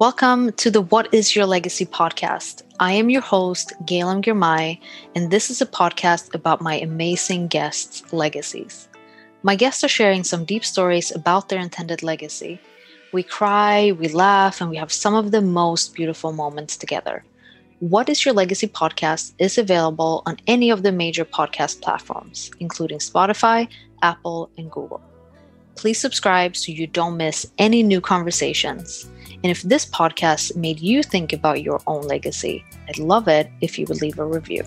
Welcome to the What is Your Legacy podcast. I am your host, Gaylam Girmay, and this is a podcast about my amazing guests' legacies. My guests are sharing some deep stories about their intended legacy. We cry, we laugh, and we have some of the most beautiful moments together. What is Your Legacy podcast is available on any of the major podcast platforms, including Spotify, Apple, and Google. Please subscribe so you don't miss any new conversations. And if this podcast made you think about your own legacy, I'd love it if you would leave a review.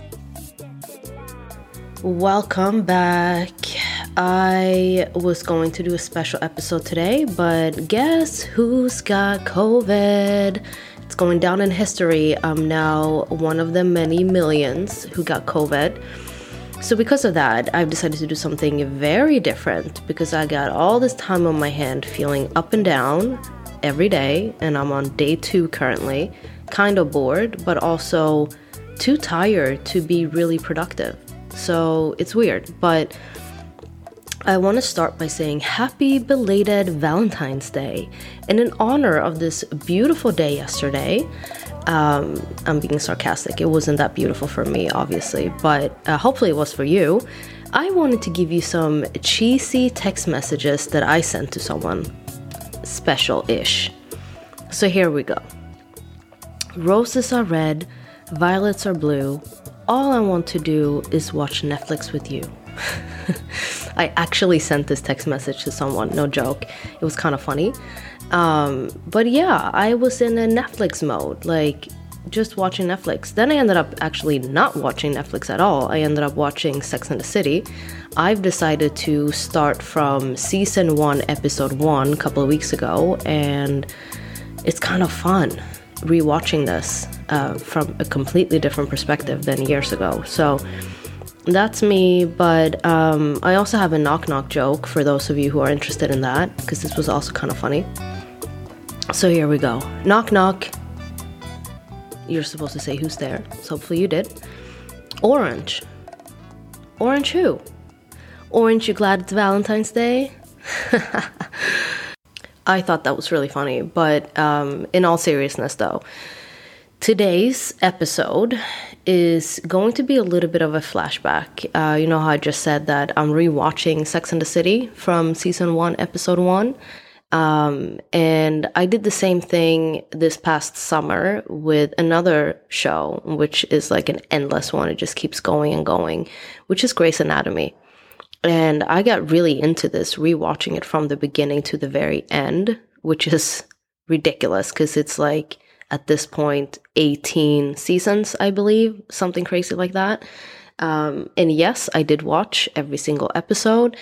Welcome back. I was going to do a special episode today, but guess who's got COVID? It's going down in history. I'm now one of the many millions who got COVID. So, because of that, I've decided to do something very different because I got all this time on my hand feeling up and down every day, and I'm on day two currently, kind of bored, but also too tired to be really productive. So, it's weird, but I want to start by saying happy belated Valentine's Day. And in honor of this beautiful day yesterday, um, I'm being sarcastic. It wasn't that beautiful for me, obviously, but uh, hopefully it was for you. I wanted to give you some cheesy text messages that I sent to someone special ish. So here we go Roses are red, violets are blue. All I want to do is watch Netflix with you. I actually sent this text message to someone, no joke. It was kind of funny. Um, but yeah, I was in a Netflix mode, like just watching Netflix. Then I ended up actually not watching Netflix at all. I ended up watching Sex and the City. I've decided to start from season one, episode one, a couple of weeks ago, and it's kind of fun rewatching this uh, from a completely different perspective than years ago. So that's me, but um, I also have a knock knock joke for those of you who are interested in that, because this was also kind of funny. So here we go. Knock, knock. You're supposed to say who's there. So hopefully you did. Orange. Orange who? Orange, you glad it's Valentine's Day? I thought that was really funny, but um, in all seriousness, though, today's episode is going to be a little bit of a flashback. Uh, you know how I just said that I'm rewatching Sex and the City from season one, episode one. Um, and I did the same thing this past summer with another show, which is like an endless one. It just keeps going and going, which is Grey's Anatomy. And I got really into this, rewatching it from the beginning to the very end, which is ridiculous because it's like at this point 18 seasons, I believe, something crazy like that. Um, and yes, I did watch every single episode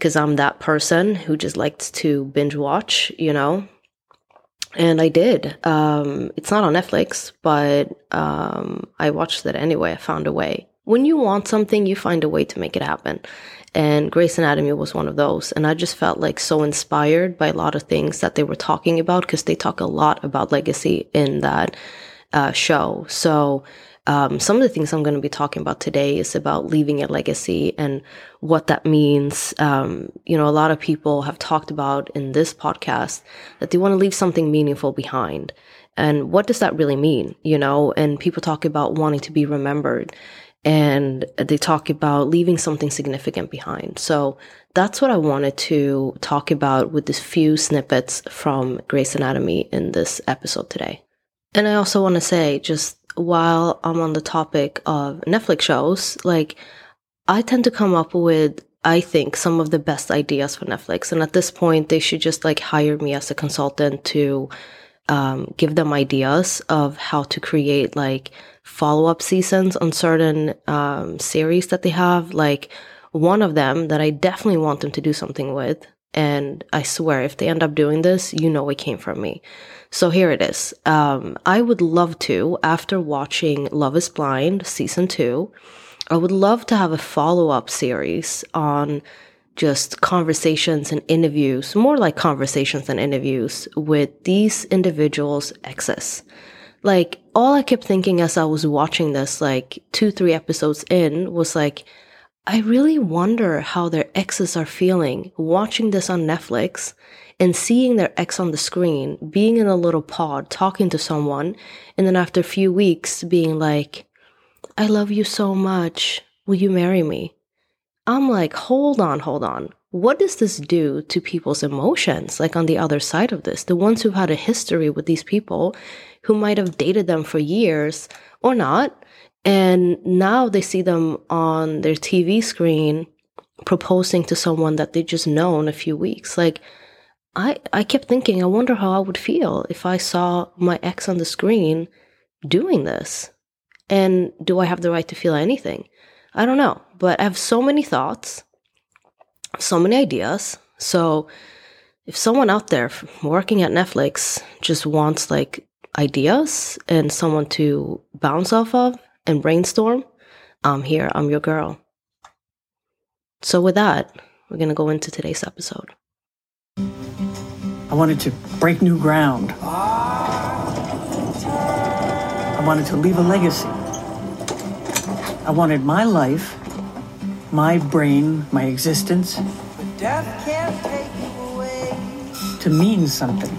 because I'm that person who just likes to binge watch, you know. And I did. Um, it's not on Netflix, but um, I watched it anyway. I found a way. When you want something, you find a way to make it happen. And Grey's Anatomy was one of those. And I just felt like so inspired by a lot of things that they were talking about because they talk a lot about legacy in that uh, show. So um, some of the things I'm going to be talking about today is about leaving a legacy and what that means. Um, you know, a lot of people have talked about in this podcast that they want to leave something meaningful behind. And what does that really mean? You know, and people talk about wanting to be remembered and they talk about leaving something significant behind. So that's what I wanted to talk about with these few snippets from Grey's Anatomy in this episode today. And I also want to say, just while I'm on the topic of Netflix shows, like I tend to come up with I think some of the best ideas for Netflix. And at this point, they should just like hire me as a consultant to um, give them ideas of how to create like follow up seasons on certain um, series that they have. Like one of them that I definitely want them to do something with. And I swear, if they end up doing this, you know it came from me. So here it is. Um, I would love to, after watching Love is Blind season two, I would love to have a follow up series on just conversations and interviews, more like conversations and interviews with these individuals' exes. Like, all I kept thinking as I was watching this, like two, three episodes in, was like, I really wonder how their exes are feeling watching this on Netflix and seeing their ex on the screen, being in a little pod, talking to someone, and then after a few weeks being like, I love you so much. Will you marry me? I'm like, hold on, hold on. What does this do to people's emotions? Like on the other side of this, the ones who've had a history with these people who might have dated them for years or not. And now they see them on their TV screen proposing to someone that they just know in a few weeks. Like, I, I kept thinking, I wonder how I would feel if I saw my ex on the screen doing this. And do I have the right to feel anything? I don't know, but I have so many thoughts, so many ideas. So if someone out there working at Netflix just wants like ideas and someone to bounce off of and brainstorm, I'm here. I'm your girl. So with that, we're going to go into today's episode. I wanted to break new ground. I wanted to leave a legacy. I wanted my life, my brain, my existence to mean something.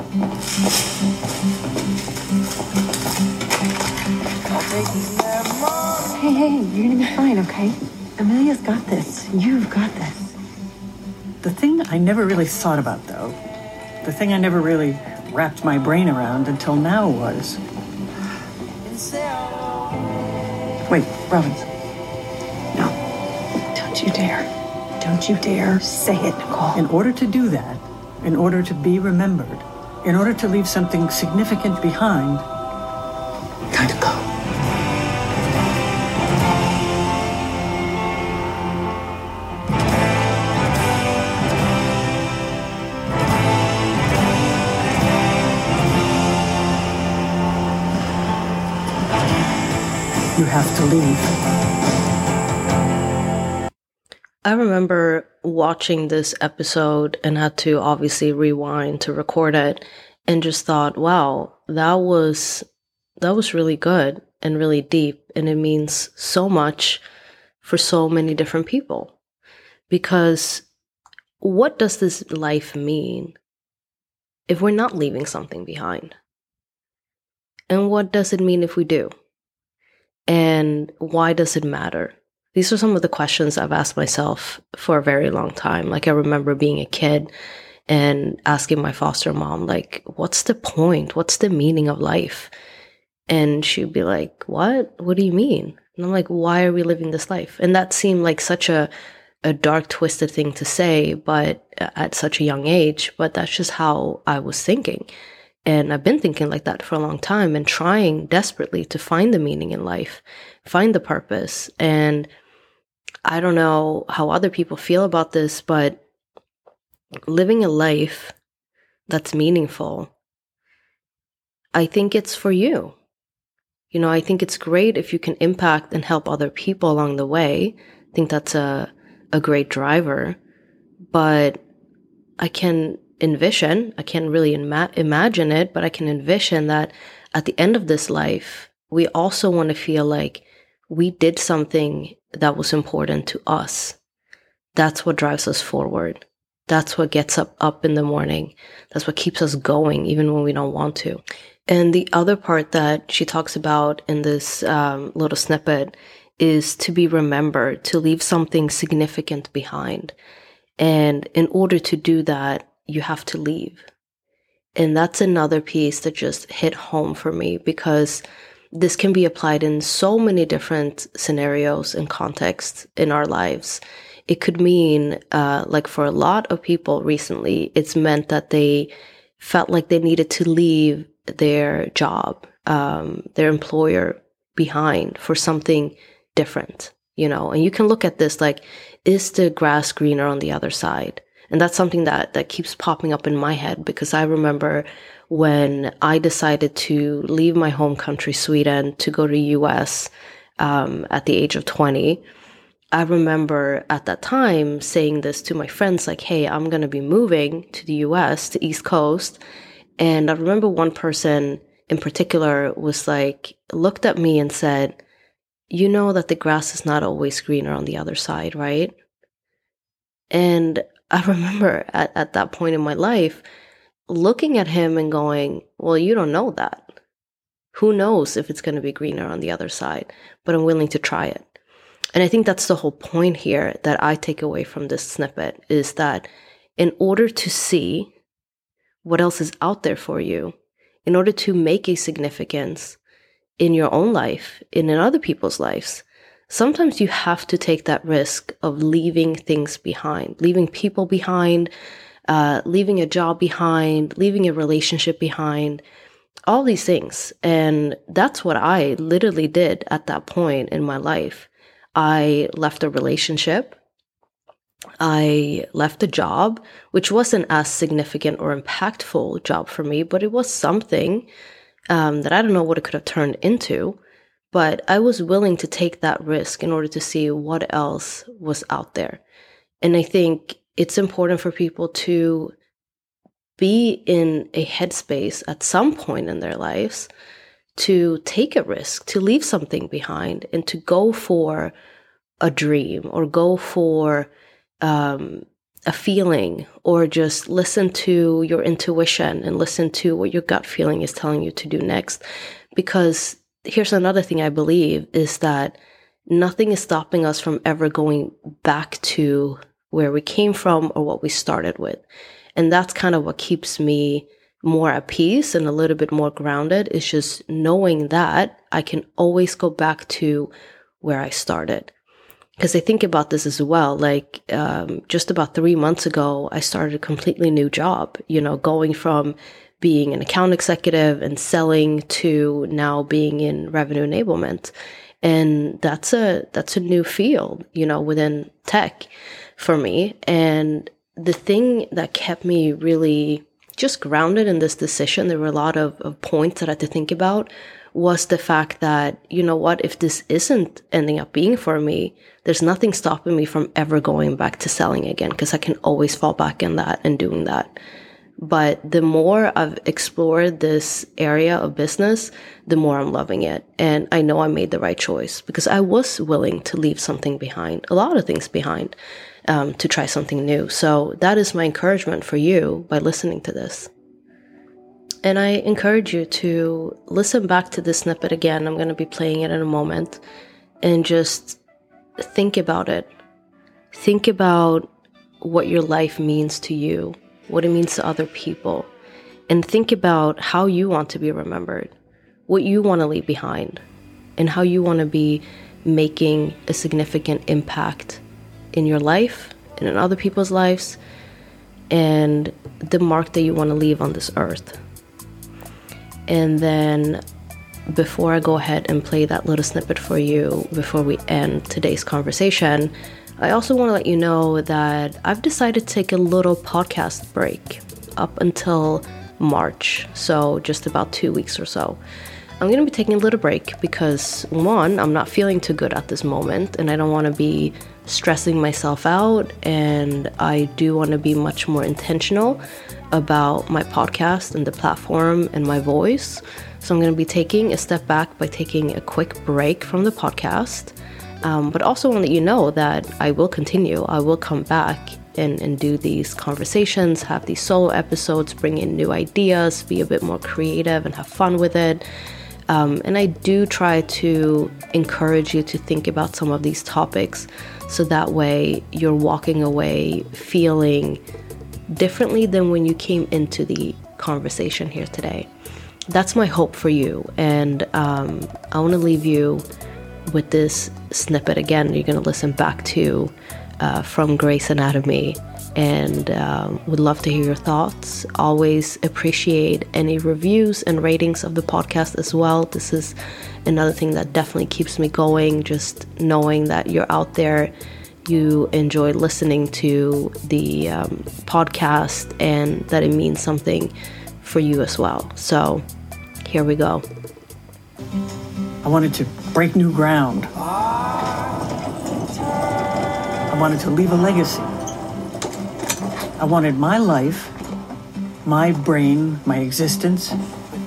Hey, hey, you're gonna be fine, okay? Amelia's got this. You've got this. The thing I never really thought about, though, the thing I never really wrapped my brain around until now was. Wait, Robbins. No. Don't you dare. Don't you dare say it, Nicole. In order to do that, in order to be remembered, in order to leave something significant behind, you have to leave. I remember watching this episode and had to obviously rewind to record it and just thought, wow, that was that was really good and really deep and it means so much for so many different people. Because what does this life mean if we're not leaving something behind? And what does it mean if we do? And why does it matter? These are some of the questions I've asked myself for a very long time. Like I remember being a kid and asking my foster mom, like, what's the point? What's the meaning of life? And she'd be like, What? What do you mean? And I'm like, Why are we living this life? And that seemed like such a a dark, twisted thing to say, but uh, at such a young age, but that's just how I was thinking. And I've been thinking like that for a long time and trying desperately to find the meaning in life, find the purpose. And I don't know how other people feel about this, but living a life that's meaningful, I think it's for you. You know, I think it's great if you can impact and help other people along the way. I think that's a, a great driver. But I can envision, I can't really ima- imagine it, but I can envision that at the end of this life, we also want to feel like we did something that was important to us. That's what drives us forward. That's what gets up up in the morning. That's what keeps us going even when we don't want to. And the other part that she talks about in this um, little snippet is to be remembered, to leave something significant behind. And in order to do that, you have to leave. And that's another piece that just hit home for me because this can be applied in so many different scenarios and contexts in our lives. It could mean, uh, like for a lot of people recently, it's meant that they felt like they needed to leave their job, um, their employer behind for something different, you know. And you can look at this like, is the grass greener on the other side? And that's something that, that keeps popping up in my head because I remember when I decided to leave my home country, Sweden, to go to US um, at the age of 20. I remember at that time saying this to my friends, like, hey, I'm going to be moving to the US, to East Coast. And I remember one person in particular was like, looked at me and said, you know that the grass is not always greener on the other side, right? And I remember at, at that point in my life looking at him and going, Well, you don't know that. Who knows if it's going to be greener on the other side, but I'm willing to try it. And I think that's the whole point here that I take away from this snippet is that in order to see what else is out there for you, in order to make a significance in your own life and in other people's lives, sometimes you have to take that risk of leaving things behind, leaving people behind, uh, leaving a job behind, leaving a relationship behind, all these things. And that's what I literally did at that point in my life. I left a relationship. I left a job, which wasn't as significant or impactful job for me, but it was something um, that I don't know what it could have turned into. But I was willing to take that risk in order to see what else was out there. And I think it's important for people to be in a headspace at some point in their lives to take a risk, to leave something behind, and to go for a dream or go for um, a feeling or just listen to your intuition and listen to what your gut feeling is telling you to do next. Because here's another thing I believe is that nothing is stopping us from ever going back to where we came from or what we started with. And that's kind of what keeps me more at peace and a little bit more grounded is just knowing that I can always go back to where I started. Because I think about this as well. Like um, just about three months ago, I started a completely new job, you know, going from being an account executive and selling to now being in revenue enablement. And that's a that's a new field, you know, within tech for me. And the thing that kept me really just grounded in this decision, there were a lot of, of points that I had to think about, was the fact that, you know what, if this isn't ending up being for me, there's nothing stopping me from ever going back to selling again because I can always fall back in that and doing that. But the more I've explored this area of business, the more I'm loving it. And I know I made the right choice because I was willing to leave something behind, a lot of things behind um, to try something new. So that is my encouragement for you by listening to this. And I encourage you to listen back to this snippet again. I'm going to be playing it in a moment and just think about it. Think about what your life means to you, what it means to other people, and think about how you want to be remembered, what you want to leave behind, and how you want to be making a significant impact in your life and in other people's lives and the mark that you want to leave on this earth. And then before I go ahead and play that little snippet for you before we end today's conversation, I also want to let you know that I've decided to take a little podcast break up until March, so just about two weeks or so. I'm going to be taking a little break because one, I'm not feeling too good at this moment and I don't want to be stressing myself out. And I do want to be much more intentional about my podcast and the platform and my voice. So I'm going to be taking a step back by taking a quick break from the podcast. Um, but also want to let you know that I will continue. I will come back and, and do these conversations, have these solo episodes, bring in new ideas, be a bit more creative and have fun with it. Um, and I do try to encourage you to think about some of these topics so that way you're walking away feeling differently than when you came into the conversation here today. That's my hope for you. And um, I want to leave you with this snippet again. You're going to listen back to uh, from Grey's Anatomy and um, would love to hear your thoughts. Always appreciate any reviews and ratings of the podcast as well. This is another thing that definitely keeps me going, just knowing that you're out there, you enjoy listening to the um, podcast, and that it means something for you as well. So here we go. I wanted to break new ground. I wanted to leave a legacy. I wanted my life, my brain, my existence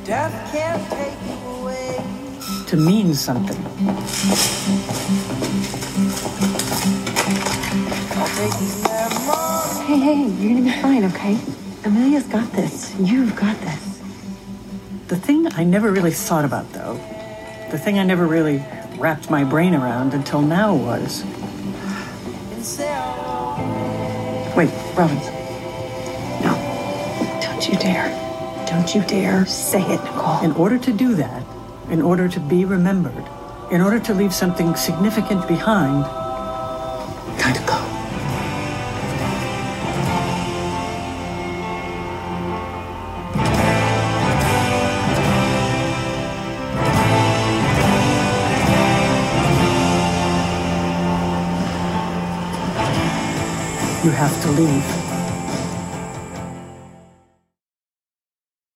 Death can't take you away. to mean something. Hey, hey, you're gonna be fine, okay? Amelia's got this. You've got this. The thing I never really thought about, though, the thing I never really wrapped my brain around until now was. Wait, Robbins. No. Don't you dare. Don't you dare say it, Nicole. In order to do that, in order to be remembered, in order to leave something significant behind, gotta go. You have to leave.